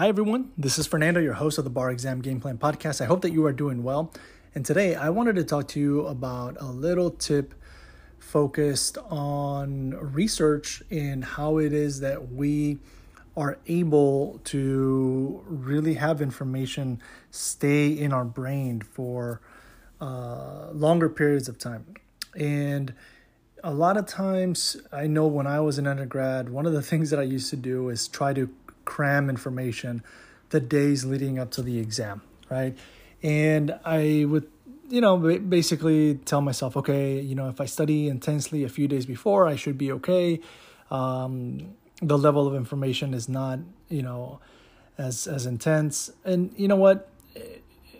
Hi, everyone. This is Fernando, your host of the Bar Exam Game Plan Podcast. I hope that you are doing well. And today I wanted to talk to you about a little tip focused on research in how it is that we are able to really have information stay in our brain for uh, longer periods of time. And a lot of times, I know when I was an undergrad, one of the things that I used to do is try to cram information the days leading up to the exam, right? And I would, you know, basically tell myself, okay, you know, if I study intensely a few days before, I should be okay. Um, the level of information is not, you know, as as intense. And you know what?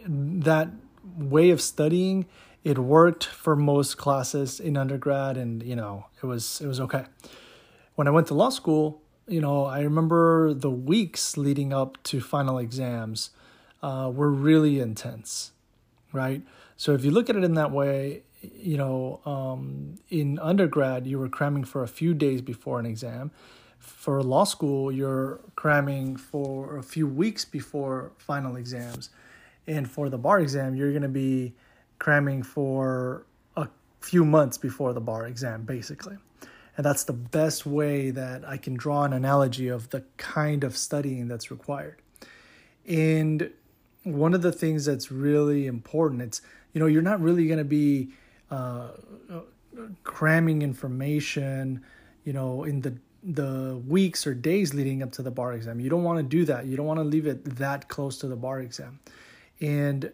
That way of studying it worked for most classes in undergrad and you know it was it was okay when i went to law school you know i remember the weeks leading up to final exams uh, were really intense right? So if you look at it in that way you know um, in undergrad you were cramming for a few days before an exam. For law school you're cramming for a few weeks before final exams. And for the bar exam you're going to be cramming for a few months before the bar exam, basically. And that's the best way that I can draw an analogy of the kind of studying that's required. And one of the things that's really important, it's, you know, you're not really going to be uh, cramming information, you know, in the the weeks or days leading up to the bar exam. You don't want to do that. You don't want to leave it that close to the bar exam. And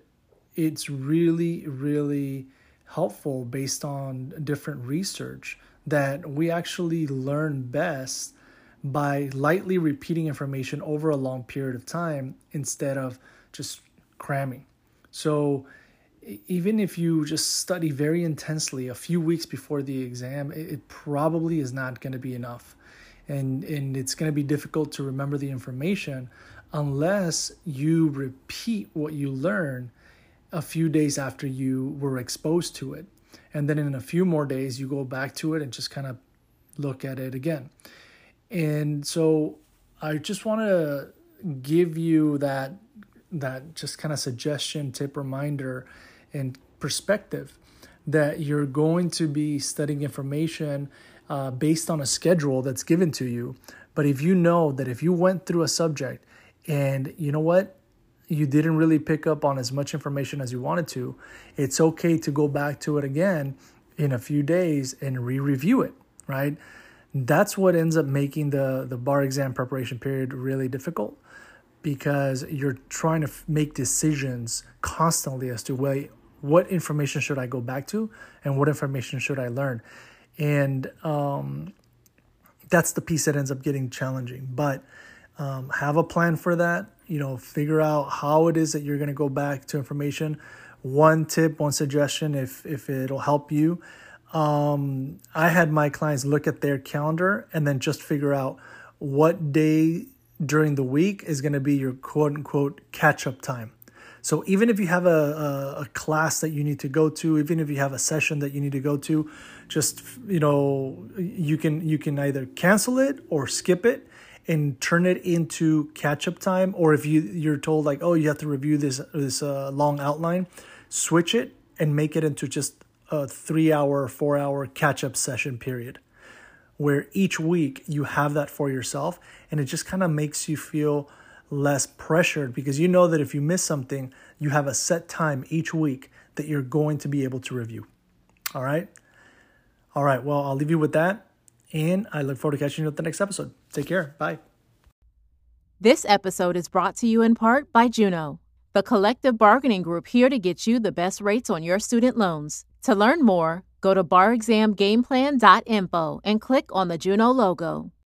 it's really, really helpful based on different research that we actually learn best by lightly repeating information over a long period of time instead of just cramming. So, even if you just study very intensely a few weeks before the exam, it, probably is not going to be enough. And, and it's going to be difficult to remember the information unless you repeat what you learn a few days after you were exposed to it. And then in a few more days, you go back to it and just kind of look at it again. And so I just want to give you that that just kind of suggestion, tip, reminder, and perspective that you're going to be studying information uh, based on a schedule that's given to you. But if you know that if you went through a subject and you know what, you didn't really pick up on as much information as you wanted to, it's okay to go back to it again in a few days and re-review it, right? That's what ends up making the the bar exam preparation period really difficult because you're trying to make decisions constantly as to wait, what information should I go back to and what information should I learn, and um, that's the piece that ends up getting challenging. But um, have a plan for that you know figure out how it is that you're going to go back to information. One tip one suggestion if if it'll help you um, i had my clients look at their calendar and then just figure out what day during the week is going to be your quote unquote catch up time. So even if you have a, a, a, class that you need to go to even if you have a session that you need to go to just you know you can you can either cancel it or skip it and turn it into catch up time? Or if you you're told like oh you have to review this this uh, long outline switch it and make it into just a 3 hour 4 hour catch up session period where each week you have that for yourself and it just kind of makes you feel less pressured because you know that if you miss something you have a set time each week that you're going to be able to review. All right? All right well i'll leave you with that and I look forward to catching you at the next episode. Take care. Bye. This episode is brought to you in part by Juno, the collective bargaining group here to get you the best rates on your student loans. To learn more, go to barexamgameplan.info and click on the Juno logo.